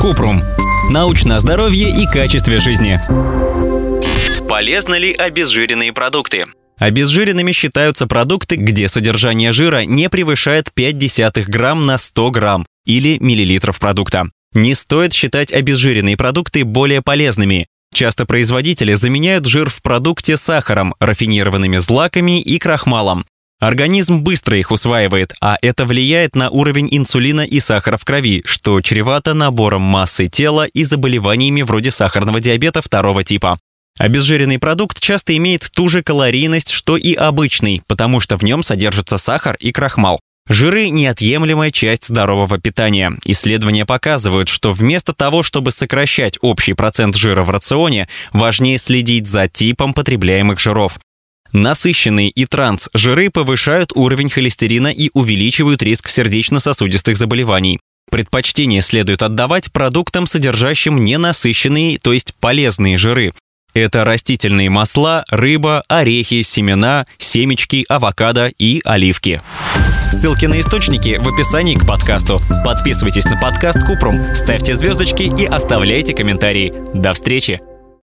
Купрум. Научное здоровье и качестве жизни. Полезны ли обезжиренные продукты? Обезжиренными считаются продукты, где содержание жира не превышает 0,5 грамм на 100 грамм или миллилитров продукта. Не стоит считать обезжиренные продукты более полезными. Часто производители заменяют жир в продукте сахаром, рафинированными злаками и крахмалом. Организм быстро их усваивает, а это влияет на уровень инсулина и сахара в крови, что чревато набором массы тела и заболеваниями вроде сахарного диабета второго типа. Обезжиренный продукт часто имеет ту же калорийность, что и обычный, потому что в нем содержится сахар и крахмал. Жиры – неотъемлемая часть здорового питания. Исследования показывают, что вместо того, чтобы сокращать общий процент жира в рационе, важнее следить за типом потребляемых жиров. Насыщенные и транс-жиры повышают уровень холестерина и увеличивают риск сердечно-сосудистых заболеваний. Предпочтение следует отдавать продуктам, содержащим ненасыщенные, то есть полезные жиры. Это растительные масла, рыба, орехи, семена, семечки, авокадо и оливки. Ссылки на источники в описании к подкасту. Подписывайтесь на подкаст Купрум, ставьте звездочки и оставляйте комментарии. До встречи!